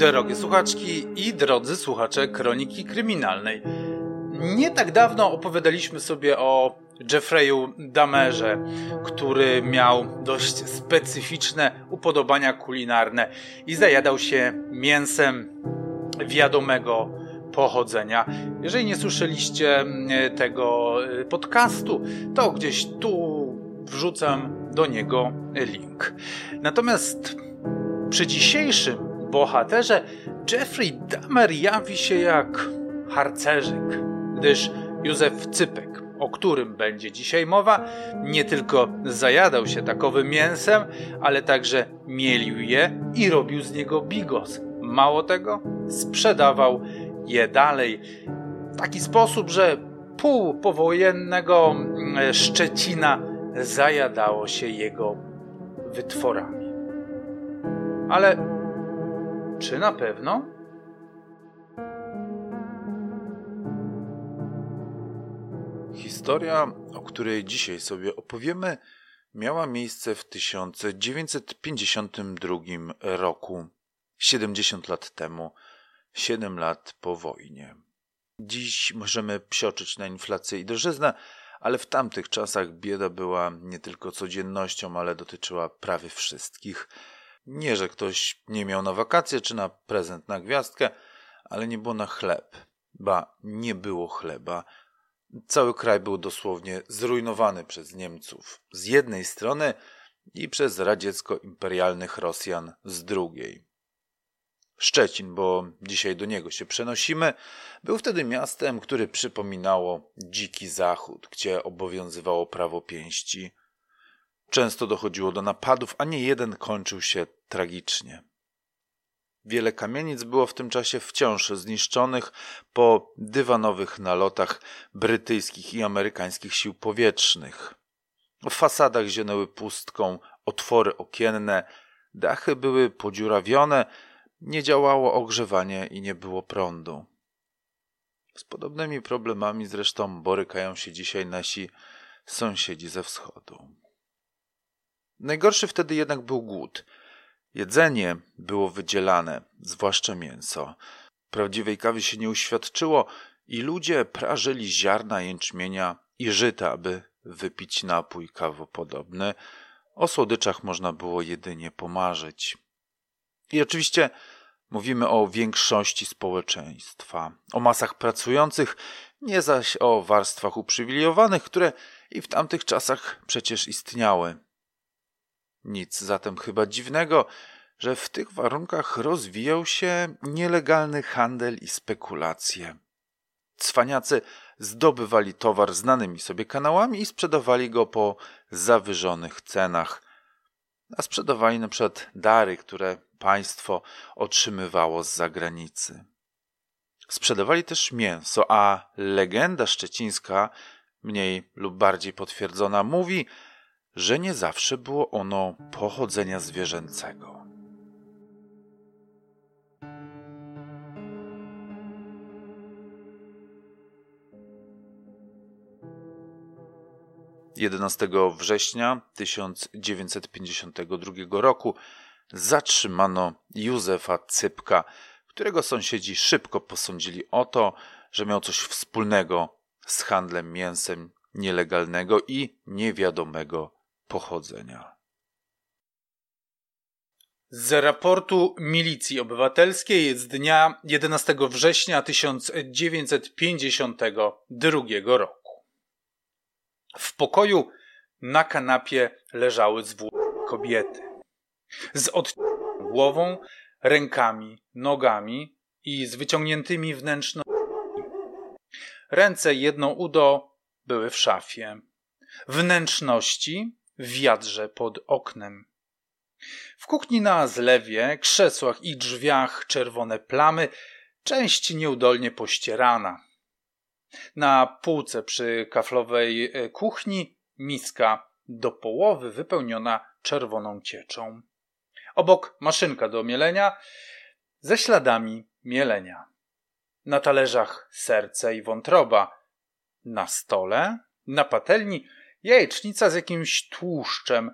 Drogie słuchaczki i drodzy słuchacze Kroniki Kryminalnej. Nie tak dawno opowiadaliśmy sobie o Jeffreyu Damerze, który miał dość specyficzne upodobania kulinarne i zajadał się mięsem wiadomego pochodzenia. Jeżeli nie słyszeliście e, tego e, podcastu, to gdzieś tu wrzucam do niego link. Natomiast przy dzisiejszym bohaterze Jeffrey Dahmer jawi się jak harcerzyk, gdyż Józef Cypek, o którym będzie dzisiaj mowa, nie tylko zajadał się takowym mięsem, ale także mielił je i robił z niego bigos. Mało tego, sprzedawał je dalej w taki sposób, że pół powojennego mm, Szczecina zajadało się jego wytworami. Ale czy na pewno? Historia, o której dzisiaj sobie opowiemy, miała miejsce w 1952 roku, 70 lat temu, 7 lat po wojnie. Dziś możemy psioczyć na inflację i drożyznę, ale w tamtych czasach bieda była nie tylko codziennością, ale dotyczyła prawie wszystkich. Nie, że ktoś nie miał na wakacje czy na prezent na gwiazdkę, ale nie było na chleb. Ba, nie było chleba. Cały kraj był dosłownie zrujnowany przez Niemców z jednej strony i przez radziecko-imperialnych Rosjan z drugiej. Szczecin, bo dzisiaj do niego się przenosimy, był wtedy miastem, które przypominało dziki zachód, gdzie obowiązywało prawo pięści. Często dochodziło do napadów, a nie jeden kończył się tragicznie. Wiele kamienic było w tym czasie wciąż zniszczonych po dywanowych nalotach brytyjskich i amerykańskich sił powietrznych. W fasadach zionęły pustką otwory okienne, dachy były podziurawione, nie działało ogrzewanie i nie było prądu. Z podobnymi problemami zresztą borykają się dzisiaj nasi sąsiedzi ze wschodu. Najgorszy wtedy jednak był głód. Jedzenie było wydzielane, zwłaszcza mięso. Prawdziwej kawy się nie uświadczyło i ludzie prażyli ziarna jęczmienia i żyta, aby wypić napój kawopodobny. O słodyczach można było jedynie pomarzyć. I oczywiście mówimy o większości społeczeństwa, o masach pracujących, nie zaś o warstwach uprzywilejowanych, które i w tamtych czasach przecież istniały. Nic zatem chyba dziwnego, że w tych warunkach rozwijał się nielegalny handel i spekulacje. Cwaniacy zdobywali towar znanymi sobie kanałami i sprzedawali go po zawyżonych cenach. A sprzedawali przykład dary, które państwo otrzymywało z zagranicy. Sprzedawali też mięso, a legenda szczecińska, mniej lub bardziej potwierdzona, mówi, że nie zawsze było ono pochodzenia zwierzęcego. 11 września 1952 roku zatrzymano Józefa Cypka, którego sąsiedzi szybko posądzili o to, że miał coś wspólnego z handlem mięsem nielegalnego i niewiadomego pochodzenia. Z raportu Milicji Obywatelskiej z dnia 11 września 1952 roku. W pokoju na kanapie leżały zwłoki kobiety z od głową, rękami, nogami i z wyciągniętymi wnętrznościami. Ręce jedno udo były w szafie. Wnętrzności wiadrze pod oknem. W kuchni na zlewie, krzesłach i drzwiach czerwone plamy, część nieudolnie pościerana. Na półce przy kaflowej e, kuchni miska do połowy wypełniona czerwoną cieczą. Obok maszynka do mielenia ze śladami mielenia. Na talerzach serce i wątroba. Na stole, na patelni jajecznica z jakimś tłuszczem,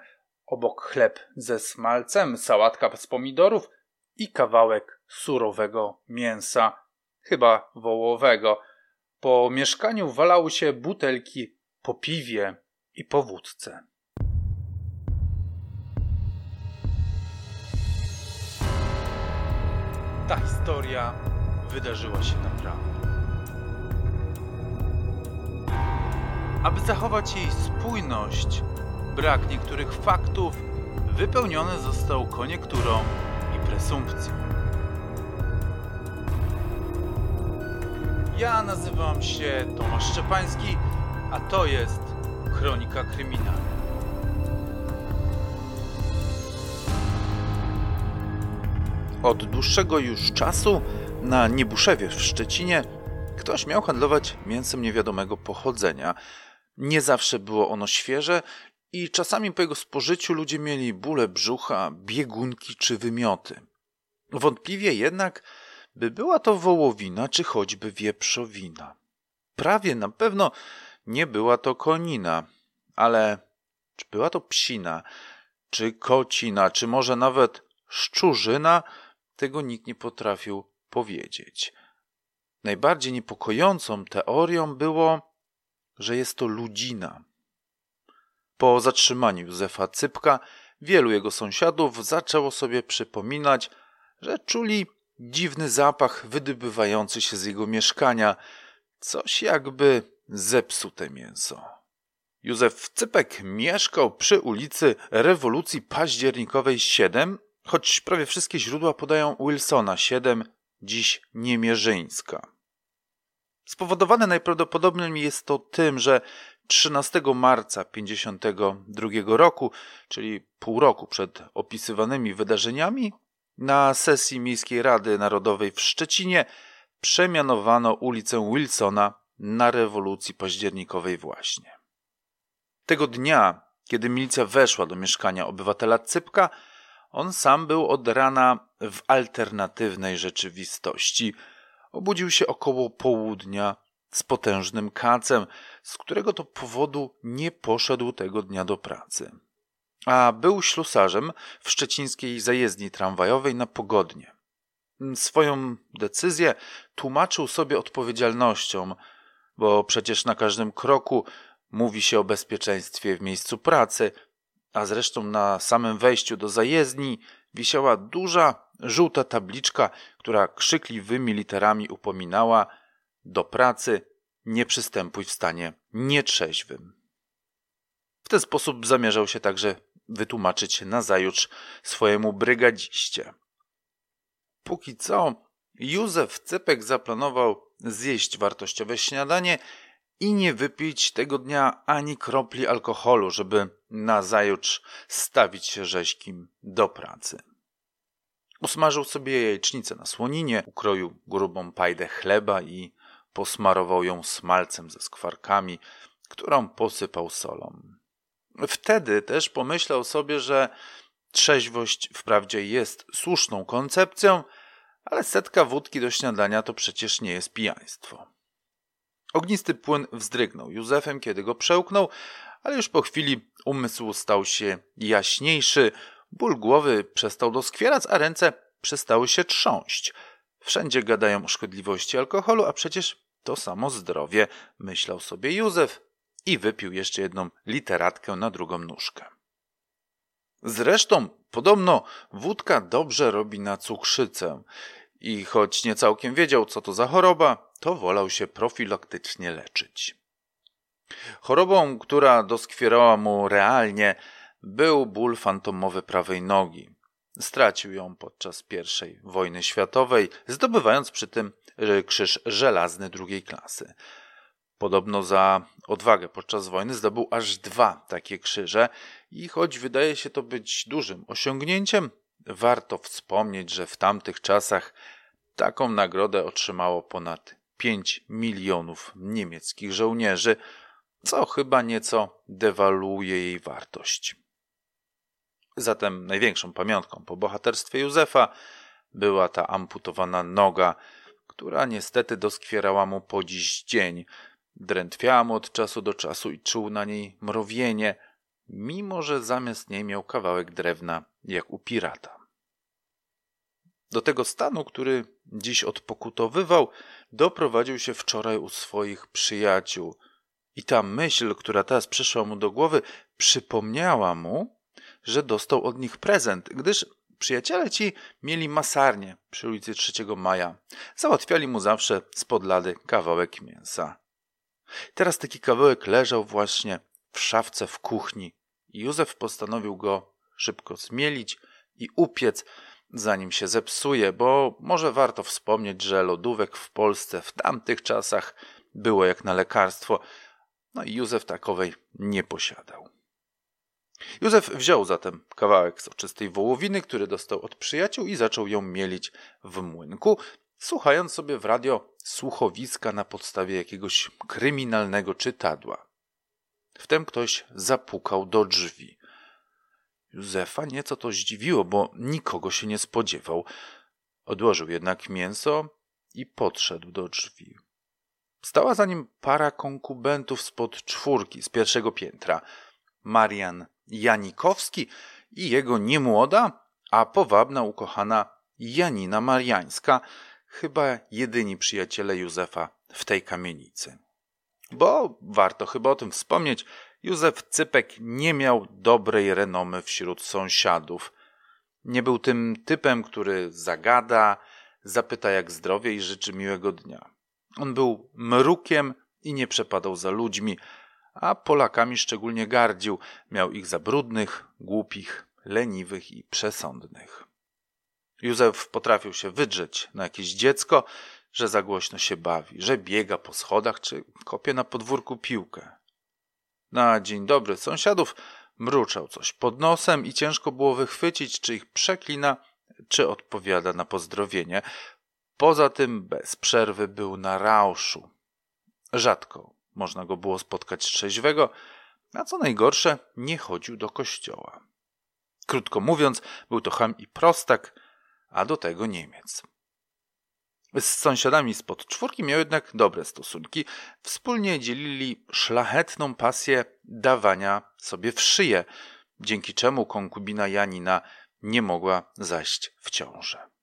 obok chleb ze smalcem, sałatka z pomidorów i kawałek surowego mięsa, chyba wołowego. Po mieszkaniu walały się butelki po piwie i po wódce. Ta historia wydarzyła się naprawdę. Aby zachować jej spójność, brak niektórych faktów wypełniony został koniekturą i presumpcją. Ja nazywam się Tomasz Szczepański, a to jest Kronika Kryminalna. Od dłuższego już czasu na Niebuszewie w Szczecinie ktoś miał handlować mięsem niewiadomego pochodzenia. Nie zawsze było ono świeże i czasami po jego spożyciu ludzie mieli bóle brzucha, biegunki czy wymioty. Wątpliwie jednak, by była to wołowina czy choćby wieprzowina. Prawie na pewno nie była to konina, ale czy była to psina, czy kocina, czy może nawet szczurzyna, tego nikt nie potrafił powiedzieć. Najbardziej niepokojącą teorią było, że jest to ludzina. Po zatrzymaniu Józefa Cypka, wielu jego sąsiadów zaczęło sobie przypominać, że czuli dziwny zapach wydobywający się z jego mieszkania, coś jakby zepsute mięso. Józef Cypek mieszkał przy ulicy Rewolucji Październikowej 7, choć prawie wszystkie źródła podają Wilsona 7, dziś Niemierzyńska. Spowodowane najprawdopodobniej jest to tym, że 13 marca 1952 roku, czyli pół roku przed opisywanymi wydarzeniami, na sesji Miejskiej Rady Narodowej w Szczecinie przemianowano ulicę Wilsona na rewolucji październikowej właśnie. Tego dnia, kiedy milicja weszła do mieszkania obywatela Cypka, on sam był od rana w alternatywnej rzeczywistości. Obudził się około południa z potężnym kacem, z którego to powodu nie poszedł tego dnia do pracy. A był ślusarzem w szczecińskiej zajezdni tramwajowej na pogodnie. Swoją decyzję tłumaczył sobie odpowiedzialnością, bo przecież na każdym kroku mówi się o bezpieczeństwie w miejscu pracy, a zresztą na samym wejściu do zajezdni wisiała duża, żółta tabliczka, która krzykliwymi literami upominała do pracy nie przystępuj w stanie nietrzeźwym. W ten sposób zamierzał się także wytłumaczyć nazajutrz swojemu brygadziście. Póki co, Józef Cypek zaplanował zjeść wartościowe śniadanie i nie wypić tego dnia ani kropli alkoholu, żeby nazajutrz stawić się rzeźkim do pracy. Usmażył sobie jajecznicę na słoninie, ukroił grubą pajdę chleba i posmarował ją smalcem ze skwarkami, którą posypał solą. Wtedy też pomyślał sobie, że trzeźwość wprawdzie jest słuszną koncepcją, ale setka wódki do śniadania to przecież nie jest pijaństwo. Ognisty płyn wzdrygnął Józefem, kiedy go przełknął, ale już po chwili umysł stał się jaśniejszy, ból głowy przestał doskwierać, a ręce przestały się trząść. Wszędzie gadają o szkodliwości alkoholu, a przecież to samo zdrowie, myślał sobie Józef i wypił jeszcze jedną literatkę na drugą nóżkę. Zresztą, podobno, wódka dobrze robi na cukrzycę i choć nie całkiem wiedział, co to za choroba, to wolał się profilaktycznie leczyć. Chorobą, która doskwierała mu realnie, był ból fantomowy prawej nogi. Stracił ją podczas I wojny światowej, zdobywając przy tym krzyż żelazny drugiej klasy. Podobno za odwagę podczas wojny zdobył aż dwa takie krzyże i choć wydaje się to być dużym osiągnięciem, warto wspomnieć, że w tamtych czasach taką nagrodę otrzymało ponad 5 milionów niemieckich żołnierzy, co chyba nieco dewaluuje jej wartość. Zatem największą pamiątką po bohaterstwie Józefa była ta amputowana noga, która niestety doskwierała mu po dziś dzień. Drętwiała mu od czasu do czasu i czuł na niej mrowienie, mimo że zamiast niej miał kawałek drewna, jak u pirata. Do tego stanu, który dziś odpokutowywał, doprowadził się wczoraj u swoich przyjaciół. I ta myśl, która teraz przyszła mu do głowy, przypomniała mu, że dostał od nich prezent, gdyż przyjaciele ci mieli masarnię przy ulicy 3 Maja. Załatwiali mu zawsze spod lady kawałek mięsa. Teraz taki kawałek leżał właśnie w szafce w kuchni Józef postanowił go szybko zmielić i upiec, zanim się zepsuje, bo może warto wspomnieć, że lodówek w Polsce w tamtych czasach było jak na lekarstwo, no i Józef takowej nie posiadał. Józef wziął zatem kawałek soczystej wołowiny, który dostał od przyjaciół i zaczął ją mielić w młynku, słuchając sobie w radio słuchowiska na podstawie jakiegoś kryminalnego czytadła. Wtem ktoś zapukał do drzwi. Józefa nieco to zdziwiło, bo nikogo się nie spodziewał. Odłożył jednak mięso i podszedł do drzwi. Stała za nim para konkubentów spod czwórki z pierwszego piętra. Marian Janikowski i jego niemłoda, a powabna ukochana Janina Mariańska, chyba jedyni przyjaciele Józefa w tej kamienicy. Bo warto chyba o tym wspomnieć, Józef Cypek nie miał dobrej renomy wśród sąsiadów. Nie był tym typem, który zagada, zapyta jak zdrowie i życzy miłego dnia. On był mrukiem i nie przepadał za ludźmi, a Polakami szczególnie gardził. Miał ich za brudnych, głupich, leniwych i przesądnych. Józef potrafił się wydrzeć na jakieś dziecko, że za głośno się bawi, że biega po schodach czy kopie na podwórku piłkę. Na dzień dobry sąsiadów mruczał coś pod nosem i ciężko było wychwycić, czy ich przeklina, czy odpowiada na pozdrowienie. Poza tym bez przerwy był na rauszu. Rzadko można go było spotkać trzeźwego, a co najgorsze, nie chodził do kościoła. Krótko mówiąc, był to ham i prostak, a do tego Niemiec. Z sąsiadami spod czwórki miał jednak dobre stosunki. Wspólnie dzielili szlachetną pasję dawania sobie w szyję, dzięki czemu konkubina Janina nie mogła zaść w ciążę.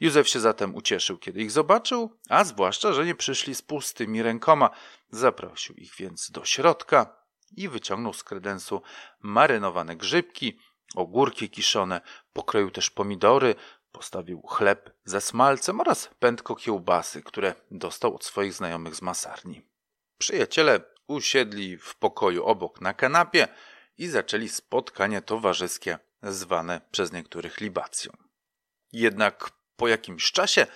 Józef się zatem ucieszył, kiedy ich zobaczył, a zwłaszcza, że nie przyszli z pustymi rękoma. Zaprosił ich więc do środka i wyciągnął z kredensu marynowane grzybki, ogórki kiszone, pokroił też pomidory, postawił chleb ze smalcem oraz pętko kiełbasy, które dostał od swoich znajomych z masarni. Przyjaciele usiedli w pokoju obok na kanapie i zaczęli spotkanie towarzyskie zwane przez niektórych libacją. Jednak po jakimś czasie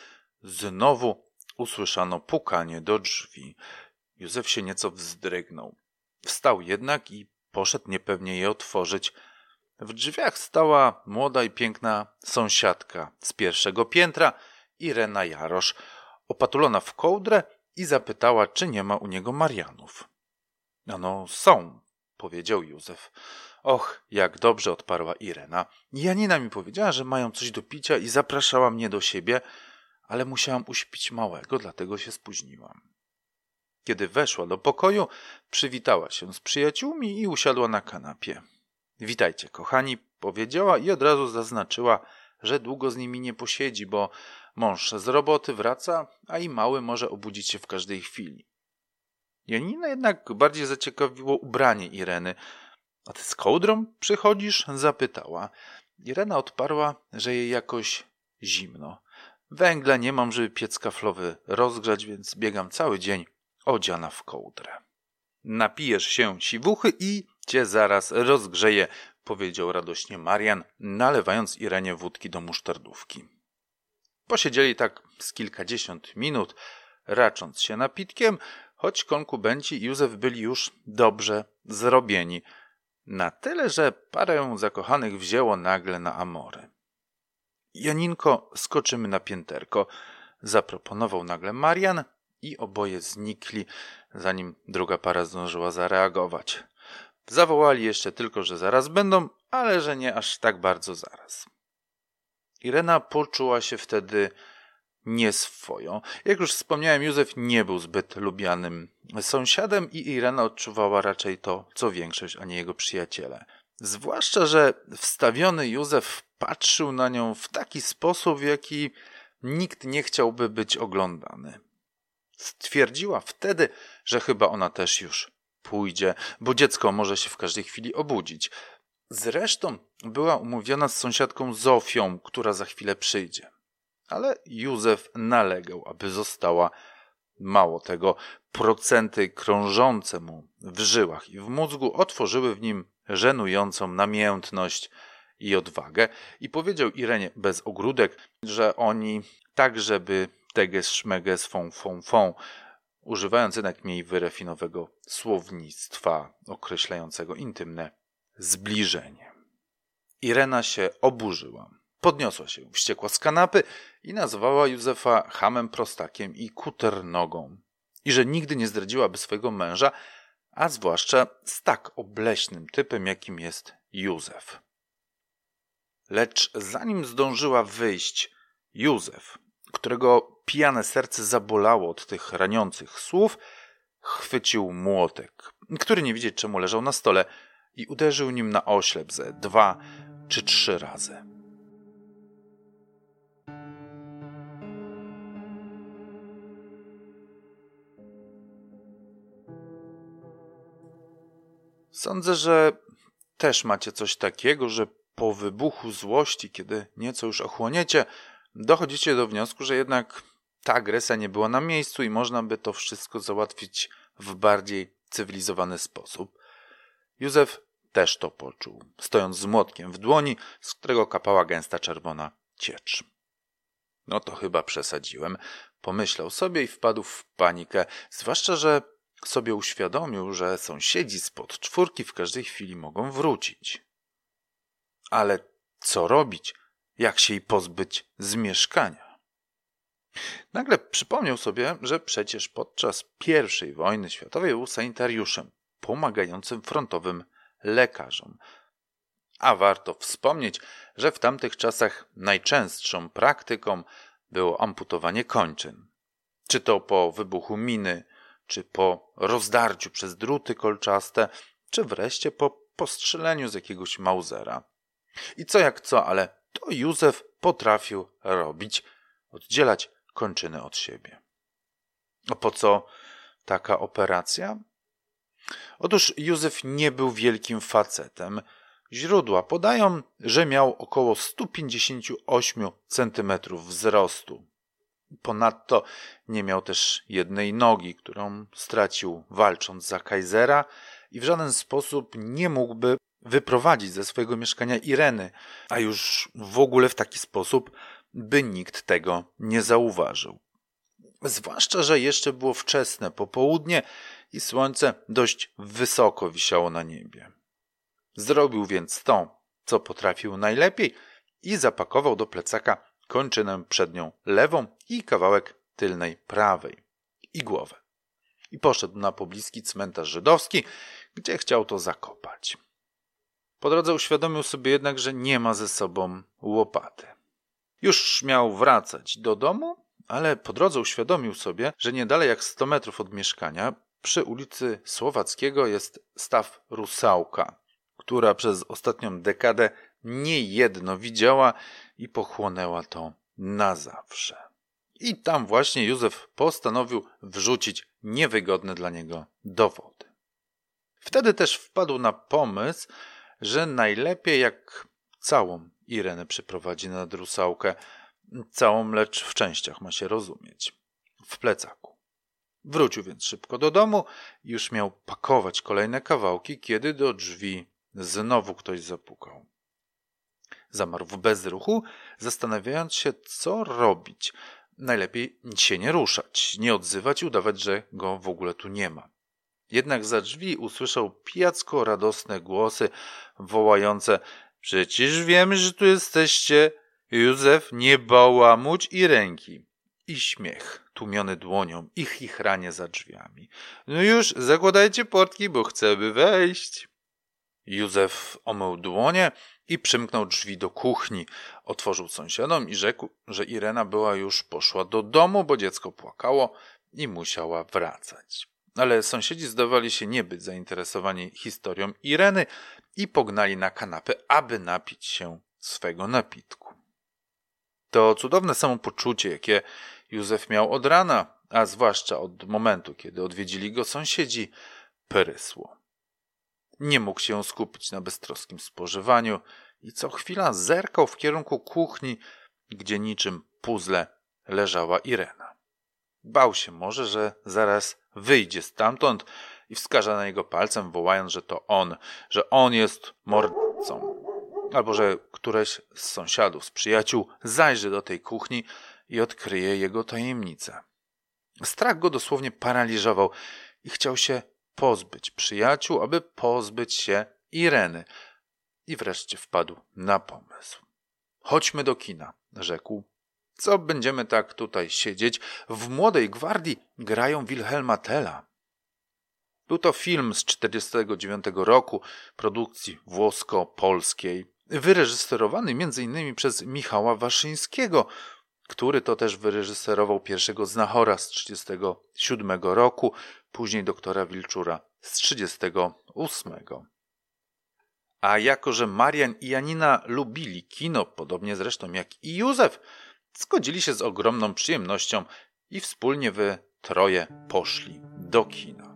znowu usłyszano pukanie do drzwi. Józef się nieco wzdrygnął. Wstał jednak i poszedł niepewnie je otworzyć. W drzwiach stała młoda i piękna sąsiadka z pierwszego piętra, Irena Jarosz, opatulona w kołdrę i zapytała, czy nie ma u niego Marianów. No, są, powiedział Józef. Och, jak dobrze odparła Irena. Janina mi powiedziała, że mają coś do picia i zapraszała mnie do siebie, ale musiałam uśpić małego, dlatego się spóźniłam. Kiedy weszła do pokoju, przywitała się z przyjaciółmi i usiadła na kanapie. Witajcie, kochani, powiedziała i od razu zaznaczyła, że długo z nimi nie posiedzi, bo mąż z roboty wraca, a i mały może obudzić się w każdej chwili. Janina jednak bardziej zaciekawiło ubranie Ireny, a ty z kołdrą przychodzisz? zapytała. Irena odparła, że jej jakoś zimno. Węgla nie mam, żeby piec kaflowy rozgrzać, więc biegam cały dzień odziana w kołdrę. Napijesz się siwuchy i cię zaraz rozgrzeje, powiedział radośnie Marian, nalewając Irenie wódki do musztardówki. Posiedzieli tak z kilkadziesiąt minut, racząc się napitkiem, choć konkubenci i Józef byli już dobrze zrobieni – na tyle, że parę zakochanych wzięło nagle na amory. Janinko, skoczymy na pięterko, zaproponował nagle Marian i oboje znikli, zanim druga para zdążyła zareagować. Zawołali jeszcze tylko, że zaraz będą, ale że nie aż tak bardzo zaraz. Irena poczuła się wtedy nieswoją. Jak już wspomniałem, Józef nie był zbyt lubianym sąsiadem i Irena odczuwała raczej to, co większość, a nie jego przyjaciele. Zwłaszcza, że wstawiony Józef patrzył na nią w taki sposób, w jaki nikt nie chciałby być oglądany. Stwierdziła wtedy, że chyba ona też już pójdzie, bo dziecko może się w każdej chwili obudzić. Zresztą była umówiona z sąsiadką Zofią, która za chwilę przyjdzie. Ale Józef nalegał, aby została. Mało tego, procenty krążące mu w żyłach i w mózgu otworzyły w nim żenującą namiętność i odwagę i powiedział Irenie bez ogródek, że oni tak, żeby teges szmeges fą fą fą, używając jednak mniej wyrafinowego słownictwa określającego intymne zbliżenie. Irena się oburzyła. Podniosła się wściekła z kanapy i nazwała Józefa hamem prostakiem i kuternogą. I że nigdy nie zdradziłaby swojego męża, a zwłaszcza z tak obleśnym typem, jakim jest Józef. Lecz zanim zdążyła wyjść, Józef, którego pijane serce zabolało od tych raniących słów, chwycił młotek, który nie wiedzieć czemu leżał na stole i uderzył nim na oślep ze dwa czy trzy razy. Sądzę, że też macie coś takiego, że po wybuchu złości, kiedy nieco już ochłoniecie, dochodzicie do wniosku, że jednak ta agresja nie była na miejscu i można by to wszystko załatwić w bardziej cywilizowany sposób. Józef też to poczuł, stojąc z młotkiem w dłoni, z którego kapała gęsta czerwona ciecz. No to chyba przesadziłem, pomyślał sobie i wpadł w panikę, zwłaszcza, że sobie uświadomił, że sąsiedzi spod czwórki w każdej chwili mogą wrócić. Ale co robić? Jak się jej pozbyć z mieszkania? Nagle przypomniał sobie, że przecież podczas I wojny światowej był sanitariuszem pomagającym frontowym lekarzom. A warto wspomnieć, że w tamtych czasach najczęstszą praktyką było amputowanie kończyn. Czy to po wybuchu miny, czy po rozdarciu przez druty kolczaste, czy wreszcie po postrzeleniu z jakiegoś mauzera. I co jak co, ale to Józef potrafił robić, oddzielać kończyny od siebie. A po co taka operacja? Otóż Józef nie był wielkim facetem. Źródła podają, że miał około 158 cm wzrostu. Ponadto nie miał też jednej nogi, którą stracił walcząc za Kaisera i w żaden sposób nie mógłby wyprowadzić ze swojego mieszkania Ireny, a już w ogóle w taki sposób, by nikt tego nie zauważył. Zwłaszcza, że jeszcze było wczesne popołudnie i słońce dość wysoko wisiało na niebie. Zrobił więc to, co potrafił najlepiej i zapakował do plecaka kończynę przednią lewą i kawałek tylnej prawej i głowę. I poszedł na pobliski cmentarz żydowski, gdzie chciał to zakopać. Po drodze uświadomił sobie jednak, że nie ma ze sobą łopaty. Już miał wracać do domu, ale po drodze uświadomił sobie, że nie dalej jak 100 metrów od mieszkania przy ulicy Słowackiego jest staw Rusałka, która przez ostatnią dekadę niejedno widziała i pochłonęła to na zawsze. I tam właśnie Józef postanowił wrzucić niewygodne dla niego dowody. Wtedy też wpadł na pomysł, że najlepiej jak całą Irenę przyprowadzi na drusałkę, całą lecz w częściach ma się rozumieć, w plecaku. Wrócił więc szybko do domu już miał pakować kolejne kawałki, kiedy do drzwi znowu ktoś zapukał. Zamarł w bezruchu, zastanawiając się, co robić. Najlepiej się nie ruszać, nie odzywać i udawać, że go w ogóle tu nie ma. Jednak za drzwi usłyszał pijacko radosne głosy wołające Przecież wiemy, że tu jesteście. Józef, nie bałamuć i ręki. I śmiech, tłumiony dłonią i chichranie za drzwiami. No już, zakładajcie portki, bo chcemy wejść. Józef omył dłonie i przymknął drzwi do kuchni. Otworzył sąsiadom i rzekł, że Irena była już poszła do domu, bo dziecko płakało i musiała wracać. Ale sąsiedzi zdawali się nie być zainteresowani historią Ireny i pognali na kanapę, aby napić się swego napitku. To cudowne samopoczucie, jakie Józef miał od rana, a zwłaszcza od momentu, kiedy odwiedzili go sąsiedzi, prysło. Nie mógł się skupić na beztroskim spożywaniu i co chwila zerkał w kierunku kuchni, gdzie niczym puzzle leżała Irena. Bał się może, że zaraz wyjdzie stamtąd i wskaże na niego palcem, wołając, że to on, że on jest mordercą. Albo że któreś z sąsiadów, z przyjaciół zajrzy do tej kuchni i odkryje jego tajemnicę. Strach go dosłownie paraliżował i chciał się pozbyć przyjaciół, aby pozbyć się Ireny. I wreszcie wpadł na pomysł. Chodźmy do kina, rzekł. Co będziemy tak tutaj siedzieć? W młodej gwardii grają Wilhelma Tella. Był to film z 1949 roku, produkcji włosko-polskiej, wyreżyserowany m.in. przez Michała Waszyńskiego, który to też wyreżyserował pierwszego Znachora z 1937 roku, później doktora Wilczura z 1938. A jako, że Marian i Janina lubili kino, podobnie zresztą jak i Józef, zgodzili się z ogromną przyjemnością i wspólnie wy troje poszli do kina.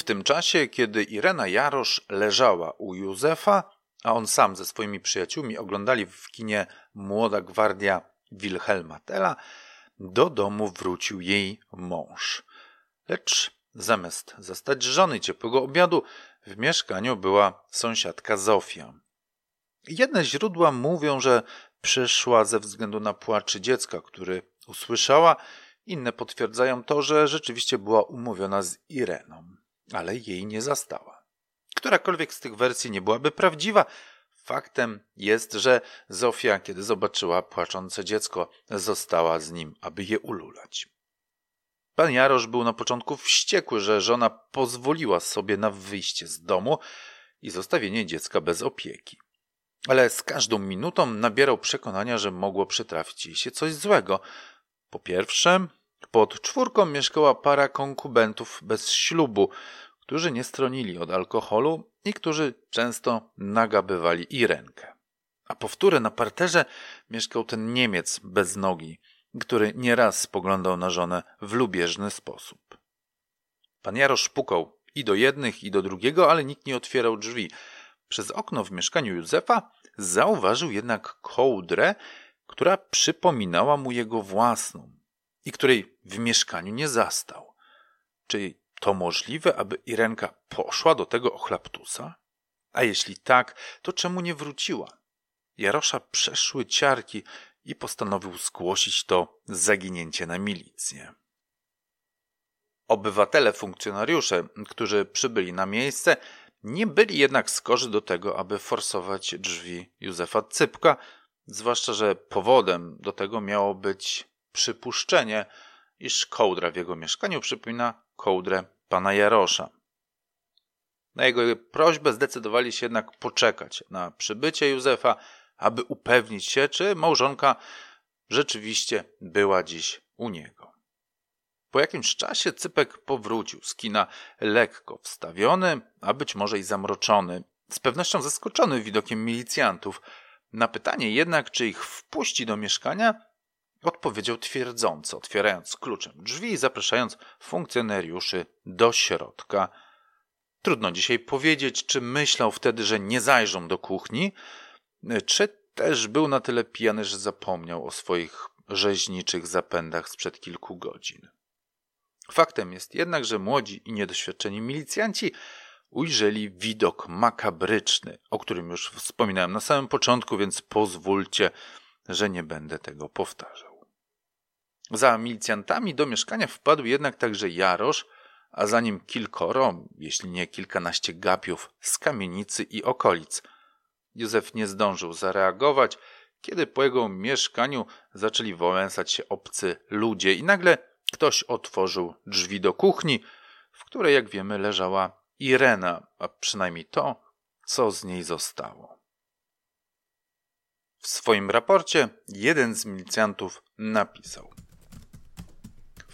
W tym czasie, kiedy Irena Jarosz leżała u Józefa, a on sam ze swoimi przyjaciółmi oglądali w kinie Młoda Gwardia Wilhelma Tella, do domu wrócił jej mąż. Lecz zamiast zastać żony ciepłego obiadu, w mieszkaniu była sąsiadka Zofia. Jedne źródła mówią, że przyszła ze względu na płaczy dziecka, który usłyszała, inne potwierdzają to, że rzeczywiście była umówiona z Ireną ale jej nie zastała. Którakolwiek z tych wersji nie byłaby prawdziwa, faktem jest, że Zofia, kiedy zobaczyła płaczące dziecko, została z nim, aby je ululać. Pan Jarosz był na początku wściekły, że żona pozwoliła sobie na wyjście z domu i zostawienie dziecka bez opieki. Ale z każdą minutą nabierał przekonania, że mogło przytrafić jej się coś złego. Po pierwsze, pod czwórką mieszkała para konkubentów bez ślubu, którzy nie stronili od alkoholu i którzy często nagabywali i rękę. A powtórę na parterze mieszkał ten Niemiec bez nogi, który nieraz spoglądał na żonę w lubieżny sposób. Pan Jarosz pukał i do jednych, i do drugiego, ale nikt nie otwierał drzwi. Przez okno w mieszkaniu Józefa zauważył jednak kołdrę, która przypominała mu jego własną i której w mieszkaniu nie zastał. Czy to możliwe, aby Irenka poszła do tego ochlaptusa? A jeśli tak, to czemu nie wróciła? Jarosza przeszły ciarki i postanowił zgłosić to zaginięcie na milicję. Obywatele, funkcjonariusze, którzy przybyli na miejsce, nie byli jednak skorzy do tego, aby forsować drzwi Józefa Cypka, zwłaszcza, że powodem do tego miało być przypuszczenie, iż kołdra w jego mieszkaniu przypomina kołdrę pana Jarosza. Na jego prośbę zdecydowali się jednak poczekać na przybycie Józefa, aby upewnić się, czy małżonka rzeczywiście była dziś u niego. Po jakimś czasie Cypek powrócił z kina lekko wstawiony, a być może i zamroczony, z pewnością zaskoczony widokiem milicjantów. Na pytanie jednak, czy ich wpuści do mieszkania, Odpowiedział twierdząco, otwierając kluczem drzwi i zapraszając funkcjonariuszy do środka. Trudno dzisiaj powiedzieć, czy myślał wtedy, że nie zajrzą do kuchni, czy też był na tyle pijany, że zapomniał o swoich rzeźniczych zapędach sprzed kilku godzin. Faktem jest jednak, że młodzi i niedoświadczeni milicjanci ujrzeli widok makabryczny, o którym już wspominałem na samym początku, więc pozwólcie, że nie będę tego powtarzał. Za milicjantami do mieszkania wpadł jednak także Jarosz, a za nim kilkoro, jeśli nie kilkanaście gapiów z kamienicy i okolic. Józef nie zdążył zareagować, kiedy po jego mieszkaniu zaczęli wałęsać się obcy ludzie i nagle ktoś otworzył drzwi do kuchni, w której, jak wiemy, leżała Irena, a przynajmniej to, co z niej zostało. W swoim raporcie jeden z milicjantów napisał –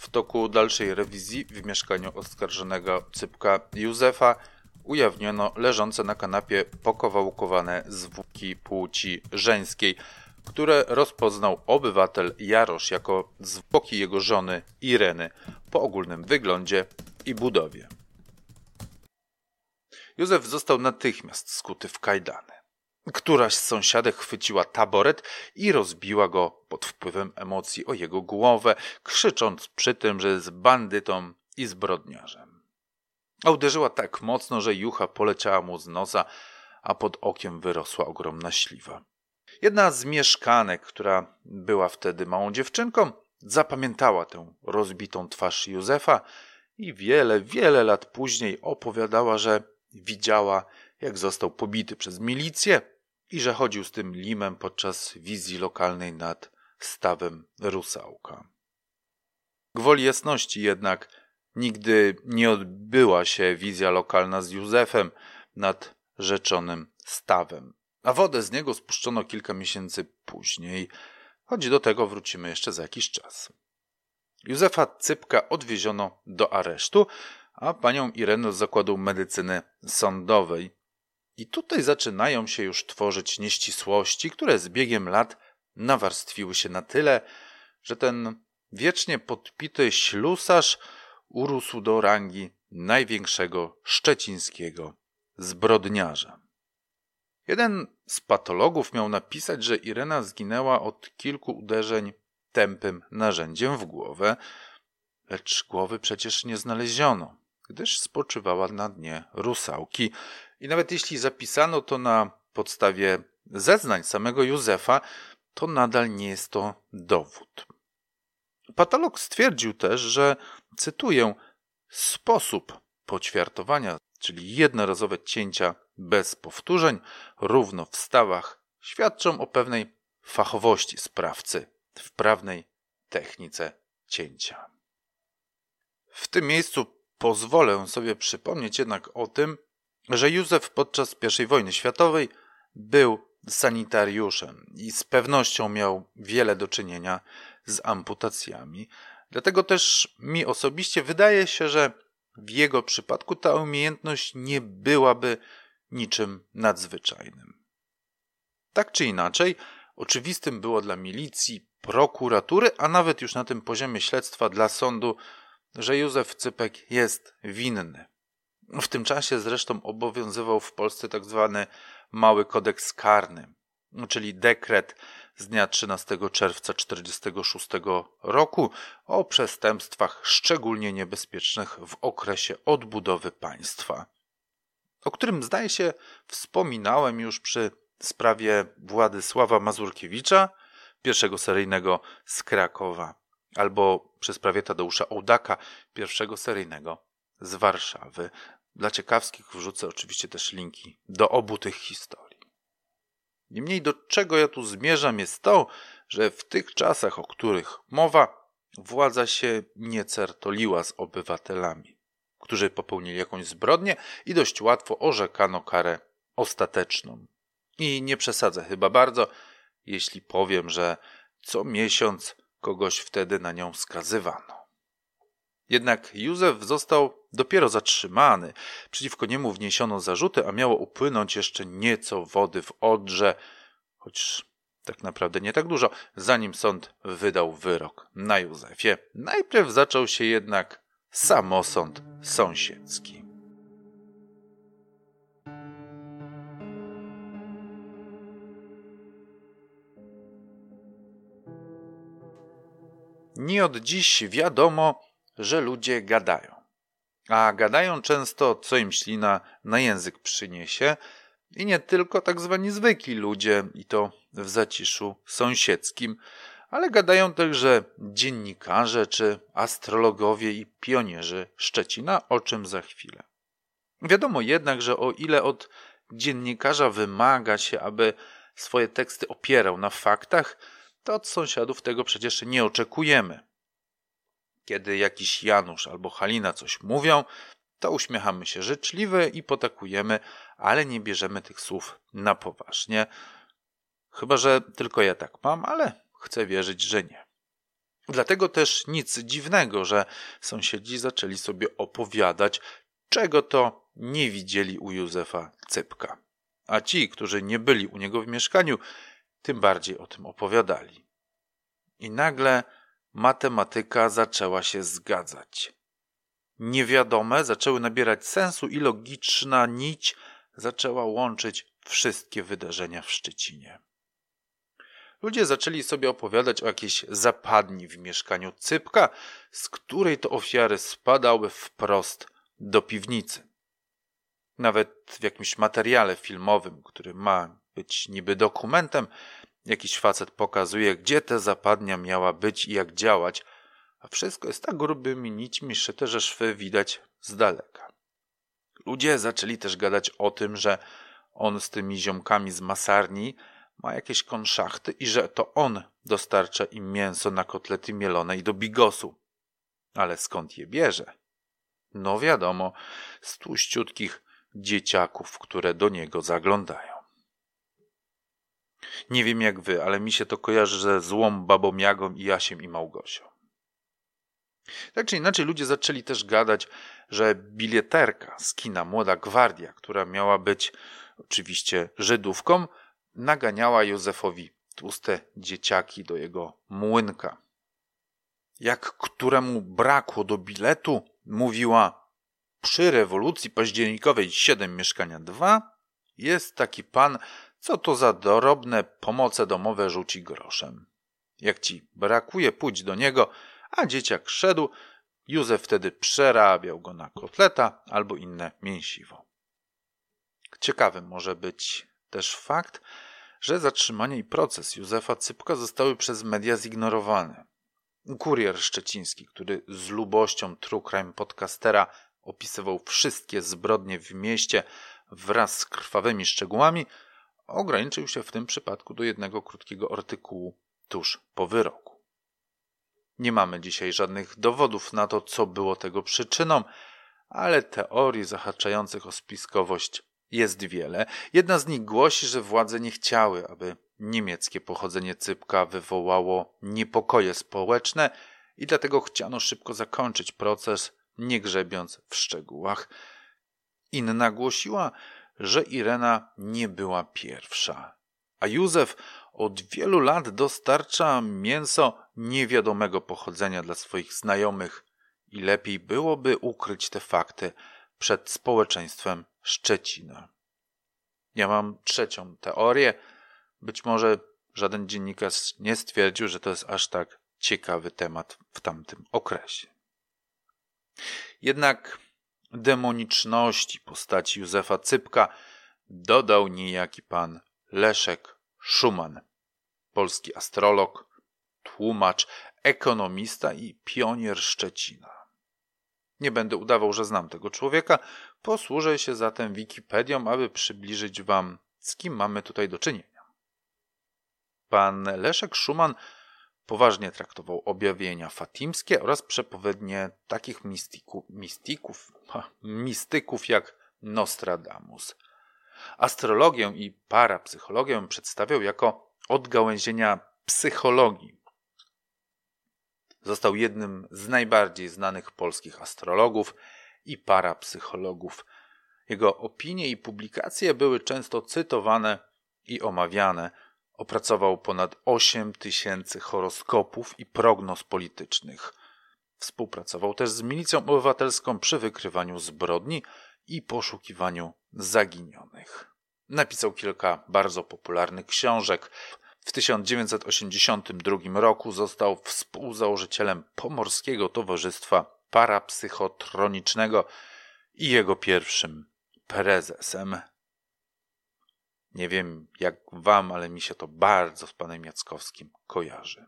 w toku dalszej rewizji w mieszkaniu oskarżonego Cypka Józefa ujawniono leżące na kanapie pokowałkowane zwłoki płci żeńskiej, które rozpoznał obywatel Jarosz jako zwłoki jego żony Ireny po ogólnym wyglądzie i budowie. Józef został natychmiast skuty w kajdany. Któraś z sąsiadek chwyciła taboret i rozbiła go pod wpływem emocji o jego głowę, krzycząc przy tym, że jest bandytą i zbrodniarzem. A uderzyła tak mocno, że jucha poleciała mu z nosa, a pod okiem wyrosła ogromna śliwa. Jedna z mieszkanek, która była wtedy małą dziewczynką, zapamiętała tę rozbitą twarz Józefa i wiele, wiele lat później opowiadała, że widziała, jak został pobity przez milicję i że chodził z tym limem podczas wizji lokalnej nad stawem Rusałka. Gwoli jasności jednak nigdy nie odbyła się wizja lokalna z Józefem nad rzeczonym stawem, a wodę z niego spuszczono kilka miesięcy później, choć do tego wrócimy jeszcze za jakiś czas. Józefa Cypka odwieziono do aresztu, a panią Irenę z Zakładu Medycyny Sądowej. I tutaj zaczynają się już tworzyć nieścisłości, które z biegiem lat nawarstwiły się na tyle, że ten wiecznie podpity ślusarz urósł do rangi największego szczecińskiego zbrodniarza. Jeden z patologów miał napisać, że Irena zginęła od kilku uderzeń tępym narzędziem w głowę, lecz głowy przecież nie znaleziono gdyż spoczywała na dnie rusałki. I nawet jeśli zapisano to na podstawie zeznań samego Józefa, to nadal nie jest to dowód. Patolog stwierdził też, że, cytuję, sposób poćwiartowania, czyli jednorazowe cięcia bez powtórzeń, równo w stawach, świadczą o pewnej fachowości sprawcy w prawnej technice cięcia. W tym miejscu Pozwolę sobie przypomnieć jednak o tym, że Józef podczas I wojny światowej był sanitariuszem i z pewnością miał wiele do czynienia z amputacjami. Dlatego też mi osobiście wydaje się, że w jego przypadku ta umiejętność nie byłaby niczym nadzwyczajnym. Tak czy inaczej, oczywistym było dla milicji, prokuratury, a nawet już na tym poziomie śledztwa dla sądu, że Józef Cypek jest winny. W tym czasie zresztą obowiązywał w Polsce tak zwany Mały Kodeks Karny, czyli dekret z dnia 13 czerwca 1946 roku o przestępstwach szczególnie niebezpiecznych w okresie odbudowy państwa, o którym zdaje się wspominałem już przy sprawie Władysława Mazurkiewicza, pierwszego seryjnego z Krakowa albo przy sprawie Tadeusza Ołdaka, pierwszego seryjnego z Warszawy. Dla ciekawskich wrzucę oczywiście też linki do obu tych historii. Niemniej do czego ja tu zmierzam jest to, że w tych czasach, o których mowa, władza się nie certoliła z obywatelami, którzy popełnili jakąś zbrodnię i dość łatwo orzekano karę ostateczną. I nie przesadzę chyba bardzo, jeśli powiem, że co miesiąc kogoś wtedy na nią skazywano. Jednak Józef został dopiero zatrzymany. Przeciwko niemu wniesiono zarzuty, a miało upłynąć jeszcze nieco wody w Odrze, choć tak naprawdę nie tak dużo, zanim sąd wydał wyrok na Józefie. Najpierw zaczął się jednak samosąd sąsiedzki. Nie od dziś wiadomo, że ludzie gadają. A gadają często, co im ślina na język przyniesie, i nie tylko tak zwani zwykli ludzie, i to w zaciszu sąsiedzkim, ale gadają także dziennikarze czy astrologowie i pionierzy Szczecina, o czym za chwilę. Wiadomo jednak, że o ile od dziennikarza wymaga się, aby swoje teksty opierał na faktach, to od sąsiadów tego przecież nie oczekujemy. Kiedy jakiś Janusz albo Halina coś mówią, to uśmiechamy się życzliwie i potakujemy, ale nie bierzemy tych słów na poważnie. Chyba, że tylko ja tak mam, ale chcę wierzyć, że nie. Dlatego też nic dziwnego, że sąsiedzi zaczęli sobie opowiadać, czego to nie widzieli u Józefa Cypka. A ci, którzy nie byli u niego w mieszkaniu, tym bardziej o tym opowiadali. I nagle matematyka zaczęła się zgadzać. Niewiadome zaczęły nabierać sensu i logiczna nić zaczęła łączyć wszystkie wydarzenia w Szczecinie. Ludzie zaczęli sobie opowiadać o jakiejś zapadni w mieszkaniu Cypka, z której to ofiary spadały wprost do piwnicy. Nawet w jakimś materiale filmowym, który ma być niby dokumentem, jakiś facet pokazuje, gdzie ta zapadnia miała być i jak działać, a wszystko jest tak grubymi nićmi szyte, że szwy widać z daleka. Ludzie zaczęli też gadać o tym, że on z tymi ziomkami z masarni ma jakieś konszachty i że to on dostarcza im mięso na kotlety mielone i do bigosu. Ale skąd je bierze? No wiadomo, z tłuściutkich dzieciaków, które do niego zaglądają. Nie wiem jak wy, ale mi się to kojarzy ze złą babą Jagą i Jasiem i Małgosią. Tak czy inaczej ludzie zaczęli też gadać, że bilieterka z kina Młoda Gwardia, która miała być oczywiście Żydówką, naganiała Józefowi tłuste dzieciaki do jego młynka. Jak któremu brakło do biletu, mówiła przy rewolucji październikowej 7 mieszkania 2 jest taki pan, co to za dorobne pomoce domowe rzuci groszem. Jak ci brakuje, pójdź do niego, a dzieciak szedł, Józef wtedy przerabiał go na kotleta albo inne mięsiwo. Ciekawy może być też fakt, że zatrzymanie i proces Józefa Cypka zostały przez media zignorowane. Kurier szczeciński, który z lubością True Crime podcastera opisywał wszystkie zbrodnie w mieście wraz z krwawymi szczegółami, ograniczył się w tym przypadku do jednego krótkiego artykułu tuż po wyroku. Nie mamy dzisiaj żadnych dowodów na to, co było tego przyczyną, ale teorii zahaczających o spiskowość jest wiele. Jedna z nich głosi, że władze nie chciały, aby niemieckie pochodzenie Cypka wywołało niepokoje społeczne i dlatego chciano szybko zakończyć proces, nie grzebiąc w szczegółach. Inna głosiła, że Irena nie była pierwsza, a Józef od wielu lat dostarcza mięso niewiadomego pochodzenia dla swoich znajomych i lepiej byłoby ukryć te fakty przed społeczeństwem Szczecina. Ja mam trzecią teorię. Być może żaden dziennikarz nie stwierdził, że to jest aż tak ciekawy temat w tamtym okresie. Jednak demoniczności postaci Józefa Cypka dodał niejaki pan Leszek Szuman, polski astrolog, tłumacz, ekonomista i pionier Szczecina. Nie będę udawał, że znam tego człowieka, posłużę się zatem Wikipedią, aby przybliżyć wam, z kim mamy tutaj do czynienia. Pan Leszek Szuman poważnie traktował objawienia fatimskie oraz przepowiednie takich mistyków, mistyków, mistyków jak Nostradamus. Astrologię i parapsychologię przedstawiał jako odgałęzienia psychologii. Został jednym z najbardziej znanych polskich astrologów i parapsychologów. Jego opinie i publikacje były często cytowane i omawiane. Opracował ponad 8 tysięcy horoskopów i prognoz politycznych. Współpracował też z milicją obywatelską przy wykrywaniu zbrodni i poszukiwaniu zaginionych. Napisał kilka bardzo popularnych książek. W 1982 roku został współzałożycielem Pomorskiego Towarzystwa Parapsychotronicznego i jego pierwszym prezesem. Nie wiem jak wam, ale mi się to bardzo z panem Jackowskim kojarzy.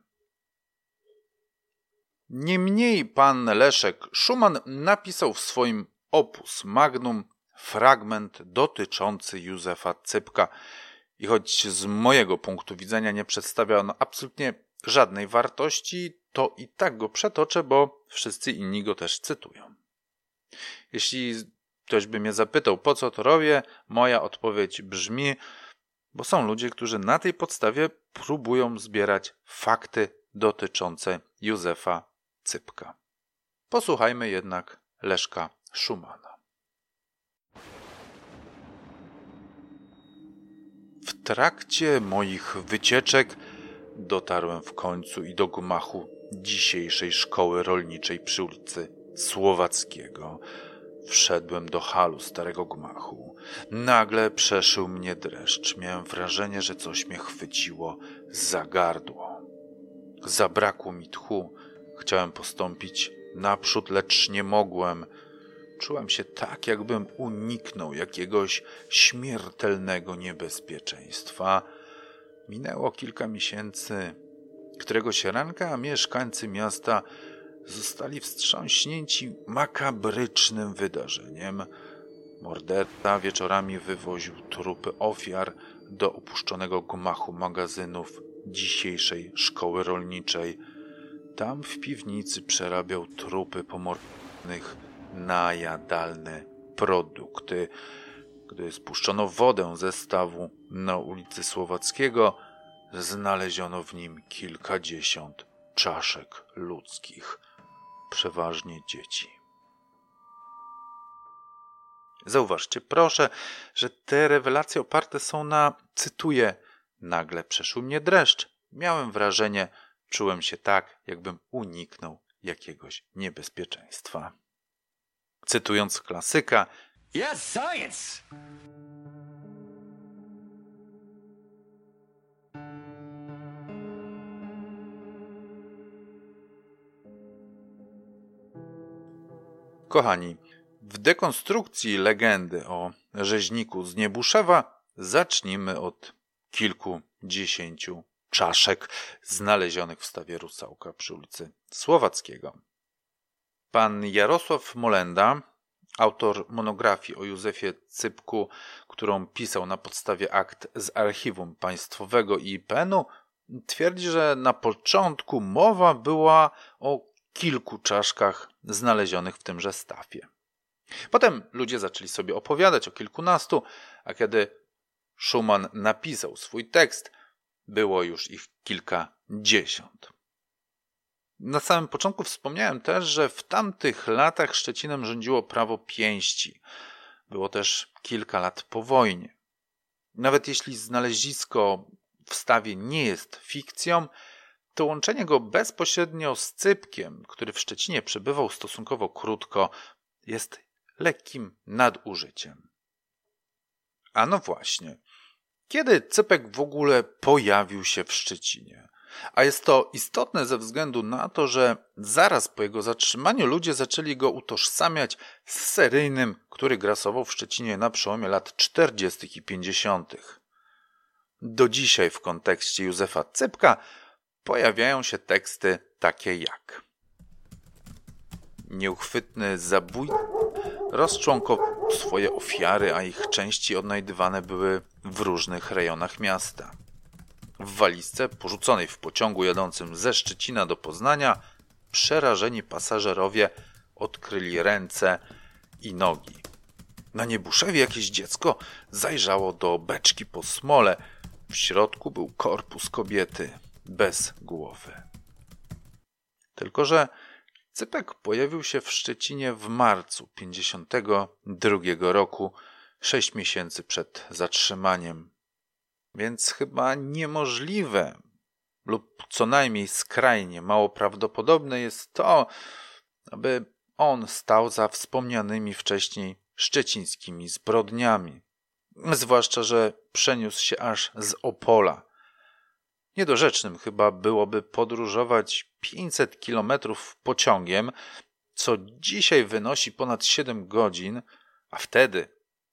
Niemniej pan Leszek Szuman napisał w swoim opus magnum fragment dotyczący Józefa Cypka i choć z mojego punktu widzenia nie przedstawia on absolutnie żadnej wartości, to i tak go przetoczę, bo wszyscy inni go też cytują. Jeśli ktoś by mnie zapytał, po co to robię, moja odpowiedź brzmi, bo są ludzie, którzy na tej podstawie próbują zbierać fakty dotyczące Józefa Cypka. Posłuchajmy jednak Leszka Szumana. W trakcie moich wycieczek dotarłem w końcu i do gmachu dzisiejszej szkoły rolniczej przy ulicy Słowackiego. Wszedłem do halu starego gmachu. Nagle przeszył mnie dreszcz. Miałem wrażenie, że coś mnie chwyciło za gardło. Zabrakło mi tchu. Chciałem postąpić naprzód, lecz nie mogłem. Czułem się tak, jakbym uniknął jakiegoś śmiertelnego niebezpieczeństwa. Minęło kilka miesięcy. Któregoś ranka mieszkańcy miasta zostali wstrząśnięci makabrycznym wydarzeniem. Morderca wieczorami wywoził trupy ofiar do opuszczonego gmachu magazynów dzisiejszej szkoły rolniczej. Tam w piwnicy przerabiał trupy pomordowanych na jadalne produkty. Gdy spuszczono wodę ze stawu na ulicy Słowackiego, znaleziono w nim kilkadziesiąt czaszek ludzkich, przeważnie dzieci. Zauważcie, proszę, że te rewelacje oparte są na, cytuję, nagle przeszł mnie dreszcz. Miałem wrażenie, czułem się tak, jakbym uniknął jakiegoś niebezpieczeństwa. Cytując klasyka, Yes, science! Kochani, w dekonstrukcji legendy o rzeźniku z Niebuszewa zacznijmy od kilkudziesięciu czaszek znalezionych w stawie Rusałka przy ulicy Słowackiego. Pan Jarosław Molenda, autor monografii o Józefie Cypku, którą pisał na podstawie akt z Archiwum Państwowego i IPN-u, twierdzi, że na początku mowa była o kilku czaszkach znalezionych w tymże stafie. Potem ludzie zaczęli sobie opowiadać o kilkunastu, a kiedy Schumann napisał swój tekst, było już ich kilkadziesiąt. Na samym początku wspomniałem też, że w tamtych latach Szczecinem rządziło prawo pięści. Było też kilka lat po wojnie. Nawet jeśli znalezisko w stawie nie jest fikcją, to łączenie go bezpośrednio z Cypkiem, który w Szczecinie przebywał stosunkowo krótko, jest lekkim nadużyciem. A no właśnie, kiedy Cypek w ogóle pojawił się w Szczecinie? A jest to istotne ze względu na to, że zaraz po jego zatrzymaniu ludzie zaczęli go utożsamiać z seryjnym, który grasował w Szczecinie na przełomie lat 40. i 50. Do dzisiaj w kontekście Józefa Cypka pojawiają się teksty takie jak Nieuchwytny zabójca rozczłonkował swoje ofiary, a ich części odnajdywane były w różnych rejonach miasta. W walizce porzuconej w pociągu jadącym ze Szczecina do Poznania przerażeni pasażerowie odkryli ręce i nogi. Na Niebuszewie jakieś dziecko zajrzało do beczki po smole. W środku był korpus kobiety bez głowy. Tylko, że Cypek pojawił się w Szczecinie w marcu 52 roku, sześć miesięcy przed zatrzymaniem. Więc chyba niemożliwe lub co najmniej skrajnie mało prawdopodobne jest to, aby on stał za wspomnianymi wcześniej szczecińskimi zbrodniami. Zwłaszcza, że przeniósł się aż z Opola, Niedorzecznym chyba byłoby podróżować 500 kilometrów pociągiem, co dzisiaj wynosi ponad 7 godzin, a wtedy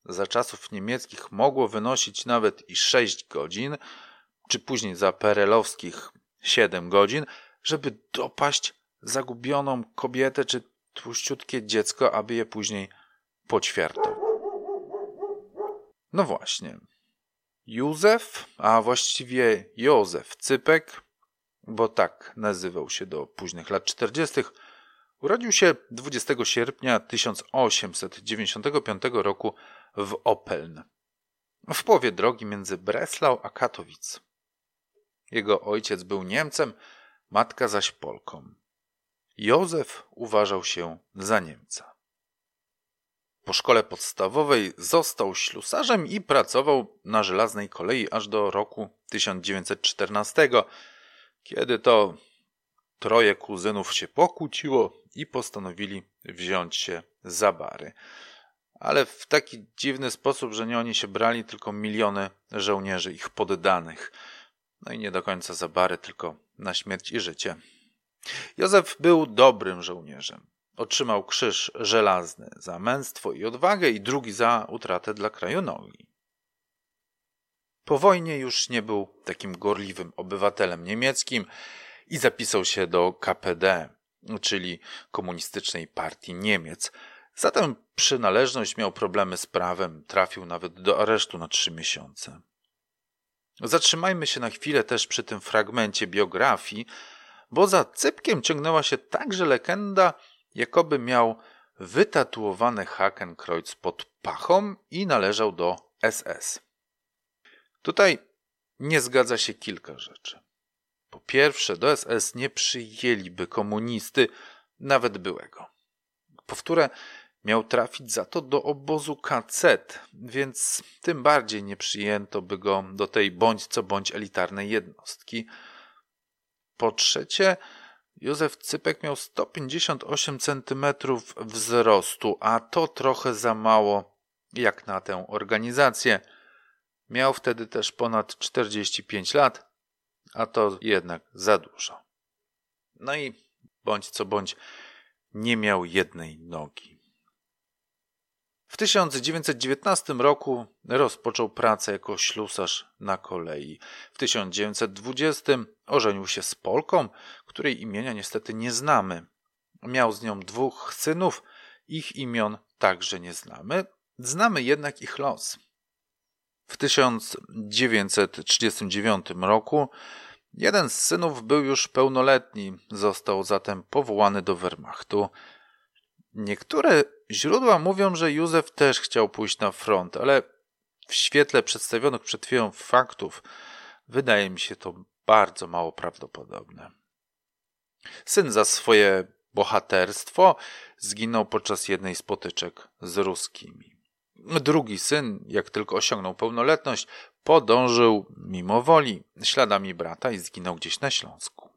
za czasów niemieckich mogło wynosić nawet i 6 godzin, czy później za perelowskich 7 godzin, żeby dopaść zagubioną kobietę czy tłuściutkie dziecko, aby je później poćwiartał. No właśnie, Józef, a właściwie Józef Cypek, bo tak nazywał się do późnych lat 40., urodził się 20 sierpnia 1895 roku w Opeln, w połowie drogi między Breslau a Katowic. Jego ojciec był Niemcem, matka zaś Polką. Józef uważał się za Niemca. Po szkole podstawowej został ślusarzem i pracował na żelaznej kolei aż do roku 1914, kiedy to troje kuzynów się pokłóciło i postanowili wziąć się za bary. Ale w taki dziwny sposób, że nie oni się brali, tylko miliony żołnierzy, ich poddanych. No i nie do końca za bary, tylko na śmierć i życie. Józef był dobrym żołnierzem. Otrzymał krzyż żelazny za męstwo i odwagę i drugi za utratę dla kraju nogi. Po wojnie już nie był takim gorliwym obywatelem niemieckim i zapisał się do KPD, czyli Komunistycznej Partii Niemiec. Zatem przynależność miał problemy z prawem, trafił nawet do aresztu na trzy miesiące. Zatrzymajmy się na chwilę też przy tym fragmencie biografii, bo za cypkiem ciągnęła się także legenda, jakoby miał wytatuowany Hakenkreuz pod pachą i należał do SS. Tutaj nie zgadza się kilka rzeczy. Po pierwsze, do SS nie przyjęliby komunisty, nawet byłego. Powtórę, miał trafić za to do obozu KC, więc tym bardziej nie przyjęto by go do tej bądź co bądź elitarnej jednostki. Po trzecie, Józef Cypek miał 158 cm wzrostu, a to trochę za mało jak na tę organizację. Miał wtedy też ponad 45 lat, a to jednak za dużo. No i bądź co bądź nie miał jednej nogi. W 1919 roku rozpoczął pracę jako ślusarz na kolei. W 1920 ożenił się z Polką, której imienia niestety nie znamy. Miał z nią dwóch synów, ich imion także nie znamy, znamy jednak ich los. W 1939 roku jeden z synów był już pełnoletni, został zatem powołany do Wehrmachtu. Niektóre źródła mówią, że Józef też chciał pójść na front, ale w świetle przedstawionych przed chwilą faktów wydaje mi się to bardzo mało prawdopodobne. Syn za swoje bohaterstwo zginął podczas jednej z potyczek z ruskimi. Drugi syn, jak tylko osiągnął pełnoletność, podążył mimo woli śladami brata i zginął gdzieś na Śląsku.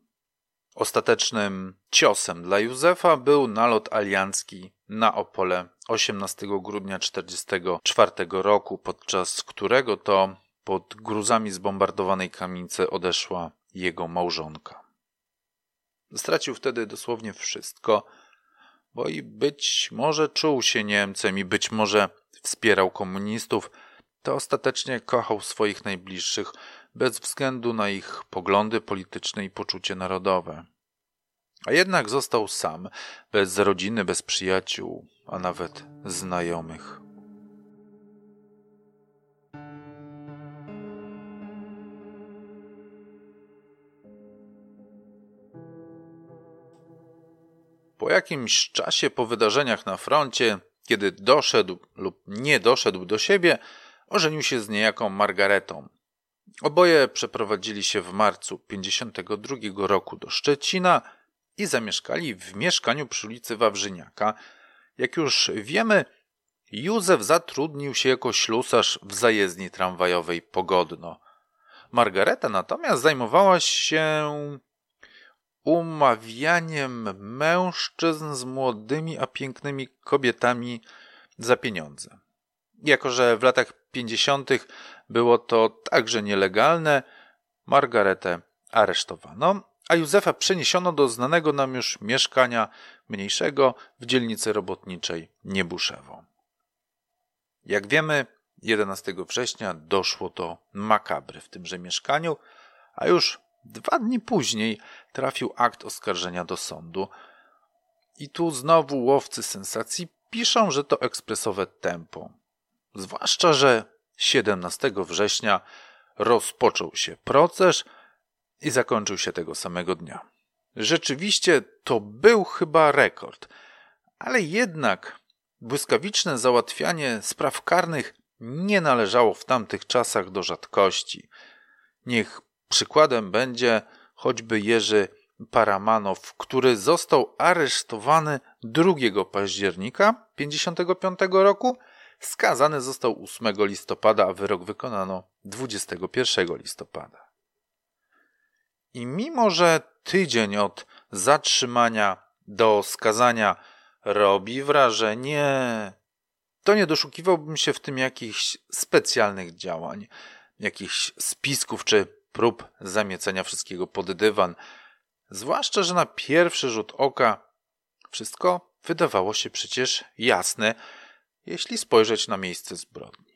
Ostatecznym ciosem dla Józefa był nalot aliancki na Opole 18 grudnia 1944 roku, podczas którego to pod gruzami zbombardowanej kamienicy odeszła jego małżonka. Stracił wtedy dosłownie wszystko, bo i być może czuł się Niemcem i być może wspierał komunistów, to ostatecznie kochał swoich najbliższych bez względu na ich poglądy polityczne i poczucie narodowe. A jednak został sam, bez rodziny, bez przyjaciół, a nawet znajomych. Po jakimś czasie po wydarzeniach na froncie, kiedy doszedł lub nie doszedł do siebie, ożenił się z niejaką Margaretą. Oboje przeprowadzili się w marcu 52 roku do Szczecina i zamieszkali w mieszkaniu przy ulicy Wawrzyniaka. Jak już wiemy, Józef zatrudnił się jako ślusarz w zajezdni tramwajowej Pogodno. Margareta natomiast zajmowała się umawianiem mężczyzn z młodymi a pięknymi kobietami za pieniądze. Jako, że w latach 50. było to także nielegalne, Margaretę aresztowano, a Józefa przeniesiono do znanego nam już mieszkania mniejszego w dzielnicy robotniczej Niebuszewo. Jak wiemy, 11 września doszło do makabry w tymże mieszkaniu, a już dwa dni później trafił akt oskarżenia do sądu. I tu znowu łowcy sensacji piszą, że to ekspresowe tempo. Zwłaszcza, że 17 września rozpoczął się proces i zakończył się tego samego dnia. Rzeczywiście to był chyba rekord, ale jednak błyskawiczne załatwianie spraw karnych nie należało w tamtych czasach do rzadkości. Niech przykładem będzie choćby Jerzy Paramanow, który został aresztowany 2 października 1955 roku, skazany został 8 listopada, a wyrok wykonano 21 listopada. I mimo, że tydzień od zatrzymania do skazania robi wrażenie, to nie doszukiwałbym się w tym jakichś specjalnych działań, jakichś spisków czy prób zamiecenia wszystkiego pod dywan. Zwłaszcza, że na pierwszy rzut oka wszystko wydawało się przecież jasne, jeśli spojrzeć na miejsce zbrodni.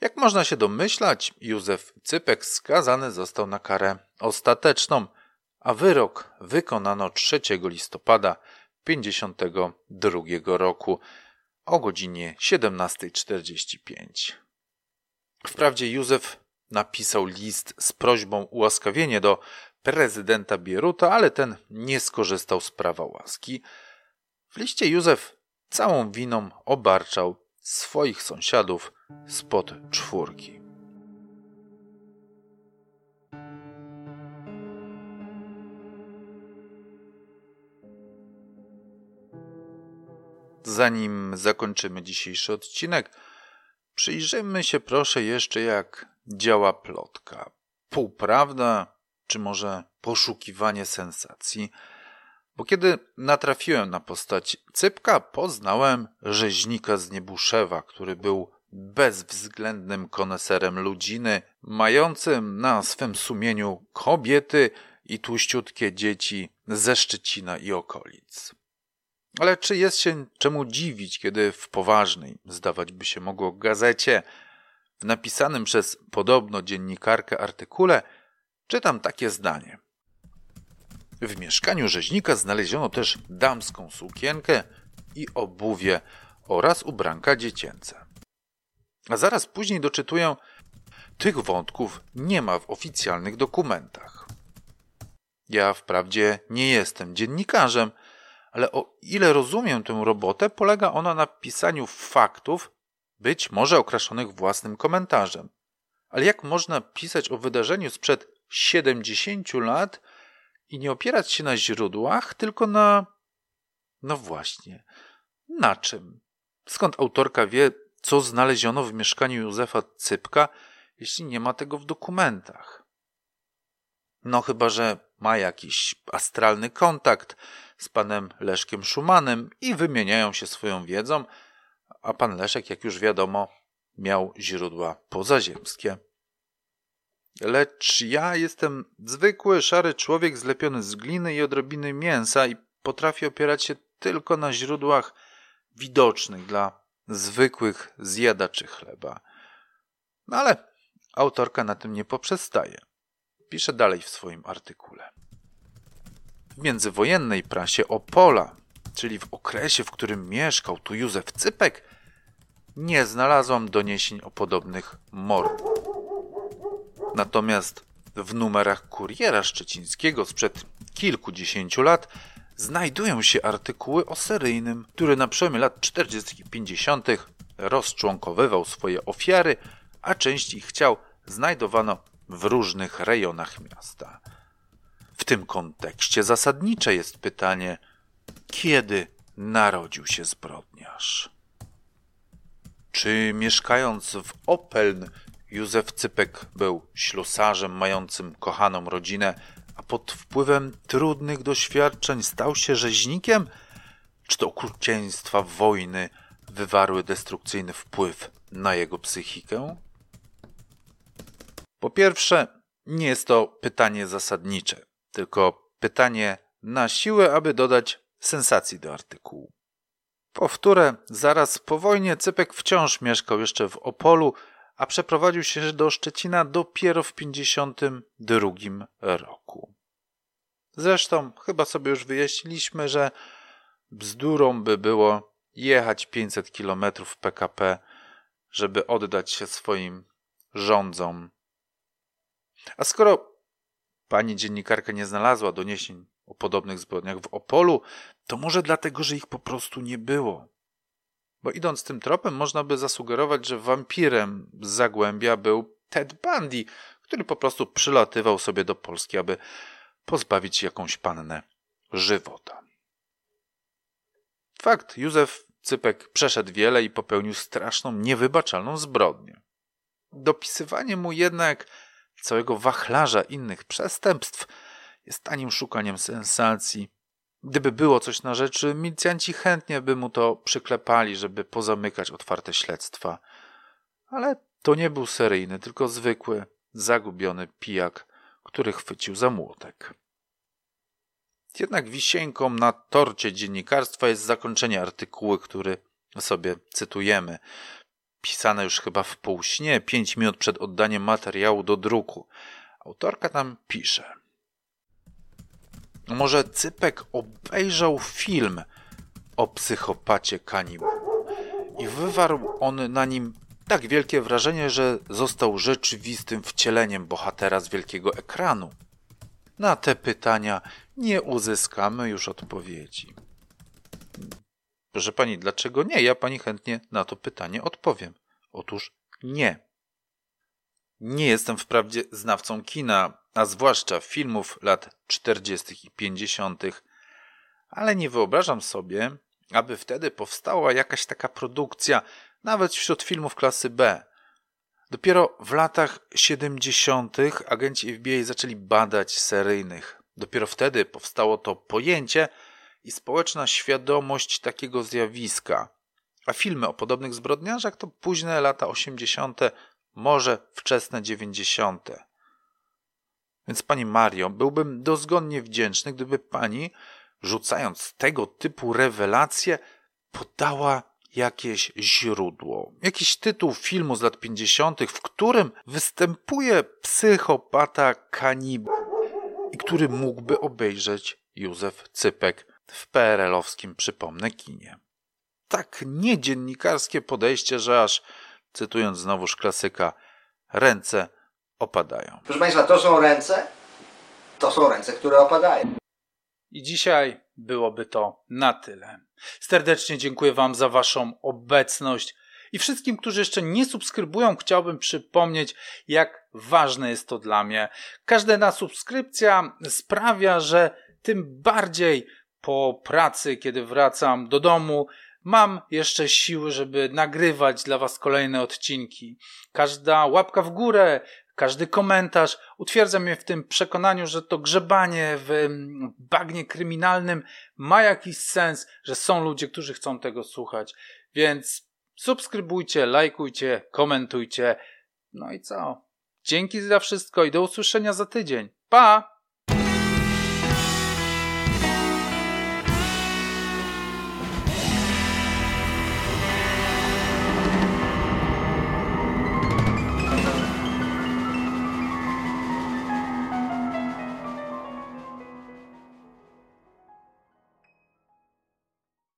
Jak można się domyślać, Józef Cypek skazany został na karę ostateczną, a wyrok wykonano 3 listopada 1952 roku o godzinie 17.45. Wprawdzie Józef napisał list z prośbą ułaskawienie do prezydenta Bieruta, ale ten nie skorzystał z prawa łaski. W liście Józef całą winą obarczał swoich sąsiadów spod czwórki. Zanim zakończymy dzisiejszy odcinek, przyjrzyjmy się proszę jeszcze jak działa plotka. Półprawda, czy może poszukiwanie sensacji? Bo kiedy natrafiłem na postać Cypka, poznałem rzeźnika z Niebuszewa, który był bezwzględnym koneserem ludziny, mającym na swym sumieniu kobiety i tłuściutkie dzieci ze Szczecina i okolic. Ale czy jest się czemu dziwić, kiedy w poważnej, zdawać by się mogło, gazecie, w napisanym przez podobno dziennikarkę artykule, czytam takie zdanie. W mieszkaniu rzeźnika znaleziono też damską sukienkę i obuwie oraz ubranka dziecięce. A zaraz później doczytuję, tych wątków nie ma w oficjalnych dokumentach. Ja wprawdzie nie jestem dziennikarzem, ale o ile rozumiem tę robotę, polega ona na pisaniu faktów, być może okraszonych własnym komentarzem. Ale jak można pisać o wydarzeniu sprzed 70 lat i nie opierać się na źródłach, tylko na. No właśnie, na czym? Skąd autorka wie, co znaleziono w mieszkaniu Józefa Cypka, jeśli nie ma tego w dokumentach? No chyba, że ma jakiś astralny kontakt z panem Leszkiem Szumanem i wymieniają się swoją wiedzą, a pan Leszek, jak już wiadomo, miał źródła pozaziemskie. Lecz ja jestem zwykły, szary człowiek zlepiony z gliny i odrobiny mięsa i potrafię opierać się tylko na źródłach widocznych dla zwykłych zjadaczy chleba. No ale autorka na tym nie poprzestaje. Pisze dalej w swoim artykule. W międzywojennej prasie Opola, czyli w okresie, w którym mieszkał tu Józef Cypek, nie znalazłam doniesień o podobnych mordach. Natomiast w numerach Kuriera Szczecińskiego sprzed kilkudziesięciu lat znajdują się artykuły o seryjnym, który na przełomie lat 40. i 50. rozczłonkowywał swoje ofiary, a część ich ciał znajdowano w różnych rejonach miasta. W tym kontekście zasadnicze jest pytanie, kiedy narodził się zbrodniarz? Czy mieszkając w Opeln Józef Cypek był ślusarzem mającym kochaną rodzinę, a pod wpływem trudnych doświadczeń stał się rzeźnikiem? Czy to okrucieństwa wojny wywarły destrukcyjny wpływ na jego psychikę? Po pierwsze, nie jest to pytanie zasadnicze, tylko pytanie na siłę, aby dodać sensacji do artykułu. Powtórę, zaraz po wojnie Cypek wciąż mieszkał jeszcze w Opolu, a przeprowadził się do Szczecina dopiero w 1952 roku. Zresztą chyba sobie już wyjaśniliśmy, że bzdurą by było jechać 500 km PKP, żeby oddać się swoim rządzom. A skoro pani dziennikarka nie znalazła doniesień o podobnych zbrodniach w Opolu, to może dlatego, że ich po prostu nie było. Bo idąc tym tropem, można by zasugerować, że wampirem z Zagłębia był Ted Bundy, który po prostu przylatywał sobie do Polski, aby pozbawić jakąś pannę żywota. Fakt, Józef Cypek przeszedł wiele i popełnił straszną, niewybaczalną zbrodnię. Dopisywanie mu jednak całego wachlarza innych przestępstw jest tanim szukaniem sensacji. Gdyby było coś na rzeczy, milicjanci chętnie by mu to przyklepali, żeby pozamykać otwarte śledztwa. Ale to nie był seryjny, tylko zwykły, zagubiony pijak, który chwycił za młotek. Jednak wisienką na torcie dziennikarstwa jest zakończenie artykułu, który sobie cytujemy. Pisane już chyba w półśnie, pięć minut przed oddaniem materiału do druku. Autorka tam pisze. Może Cypek obejrzał film o psychopacie kanibal i wywarł on na nim tak wielkie wrażenie, że został rzeczywistym wcieleniem bohatera z wielkiego ekranu. Na te pytania nie uzyskamy już odpowiedzi. Proszę pani, dlaczego nie? Ja pani chętnie na to pytanie odpowiem. Otóż nie. Nie jestem wprawdzie znawcą kina, a zwłaszcza filmów lat 40. i 50., ale nie wyobrażam sobie, aby wtedy powstała jakaś taka produkcja, nawet wśród filmów klasy B. Dopiero w latach 70. agenci FBI zaczęli badać seryjnych. Dopiero wtedy powstało to pojęcie i społeczna świadomość takiego zjawiska. A filmy o podobnych zbrodniarzach to późne lata 80., może wczesne 90. Więc pani Mario, byłbym dozgonnie wdzięczny, gdyby pani, rzucając tego typu rewelacje, podała jakieś źródło, jakiś tytuł filmu z lat 50., w którym występuje psychopata kanibal i który mógłby obejrzeć Józef Cypek w PRL-owskim, przypomnę, kinie. Tak niedziennikarskie podejście, że aż, cytując znowuż klasyka, ręce opadają. Proszę Państwa, to są ręce, to są ręce, które opadają. I dzisiaj byłoby to na tyle. Serdecznie dziękuję Wam za Waszą obecność. I wszystkim, którzy jeszcze nie subskrybują, chciałbym przypomnieć, jak ważne jest to dla mnie. Każda subskrypcja sprawia, że tym bardziej po pracy, kiedy wracam do domu, mam jeszcze siły, żeby nagrywać dla Was kolejne odcinki. Każda łapka w górę, każdy komentarz utwierdza mnie w tym przekonaniu, że to grzebanie w mm, bagnie kryminalnym ma jakiś sens, że są ludzie, którzy chcą tego słuchać. Więc subskrybujcie, lajkujcie, komentujcie. No i co? Dzięki za wszystko i do usłyszenia za tydzień. Pa!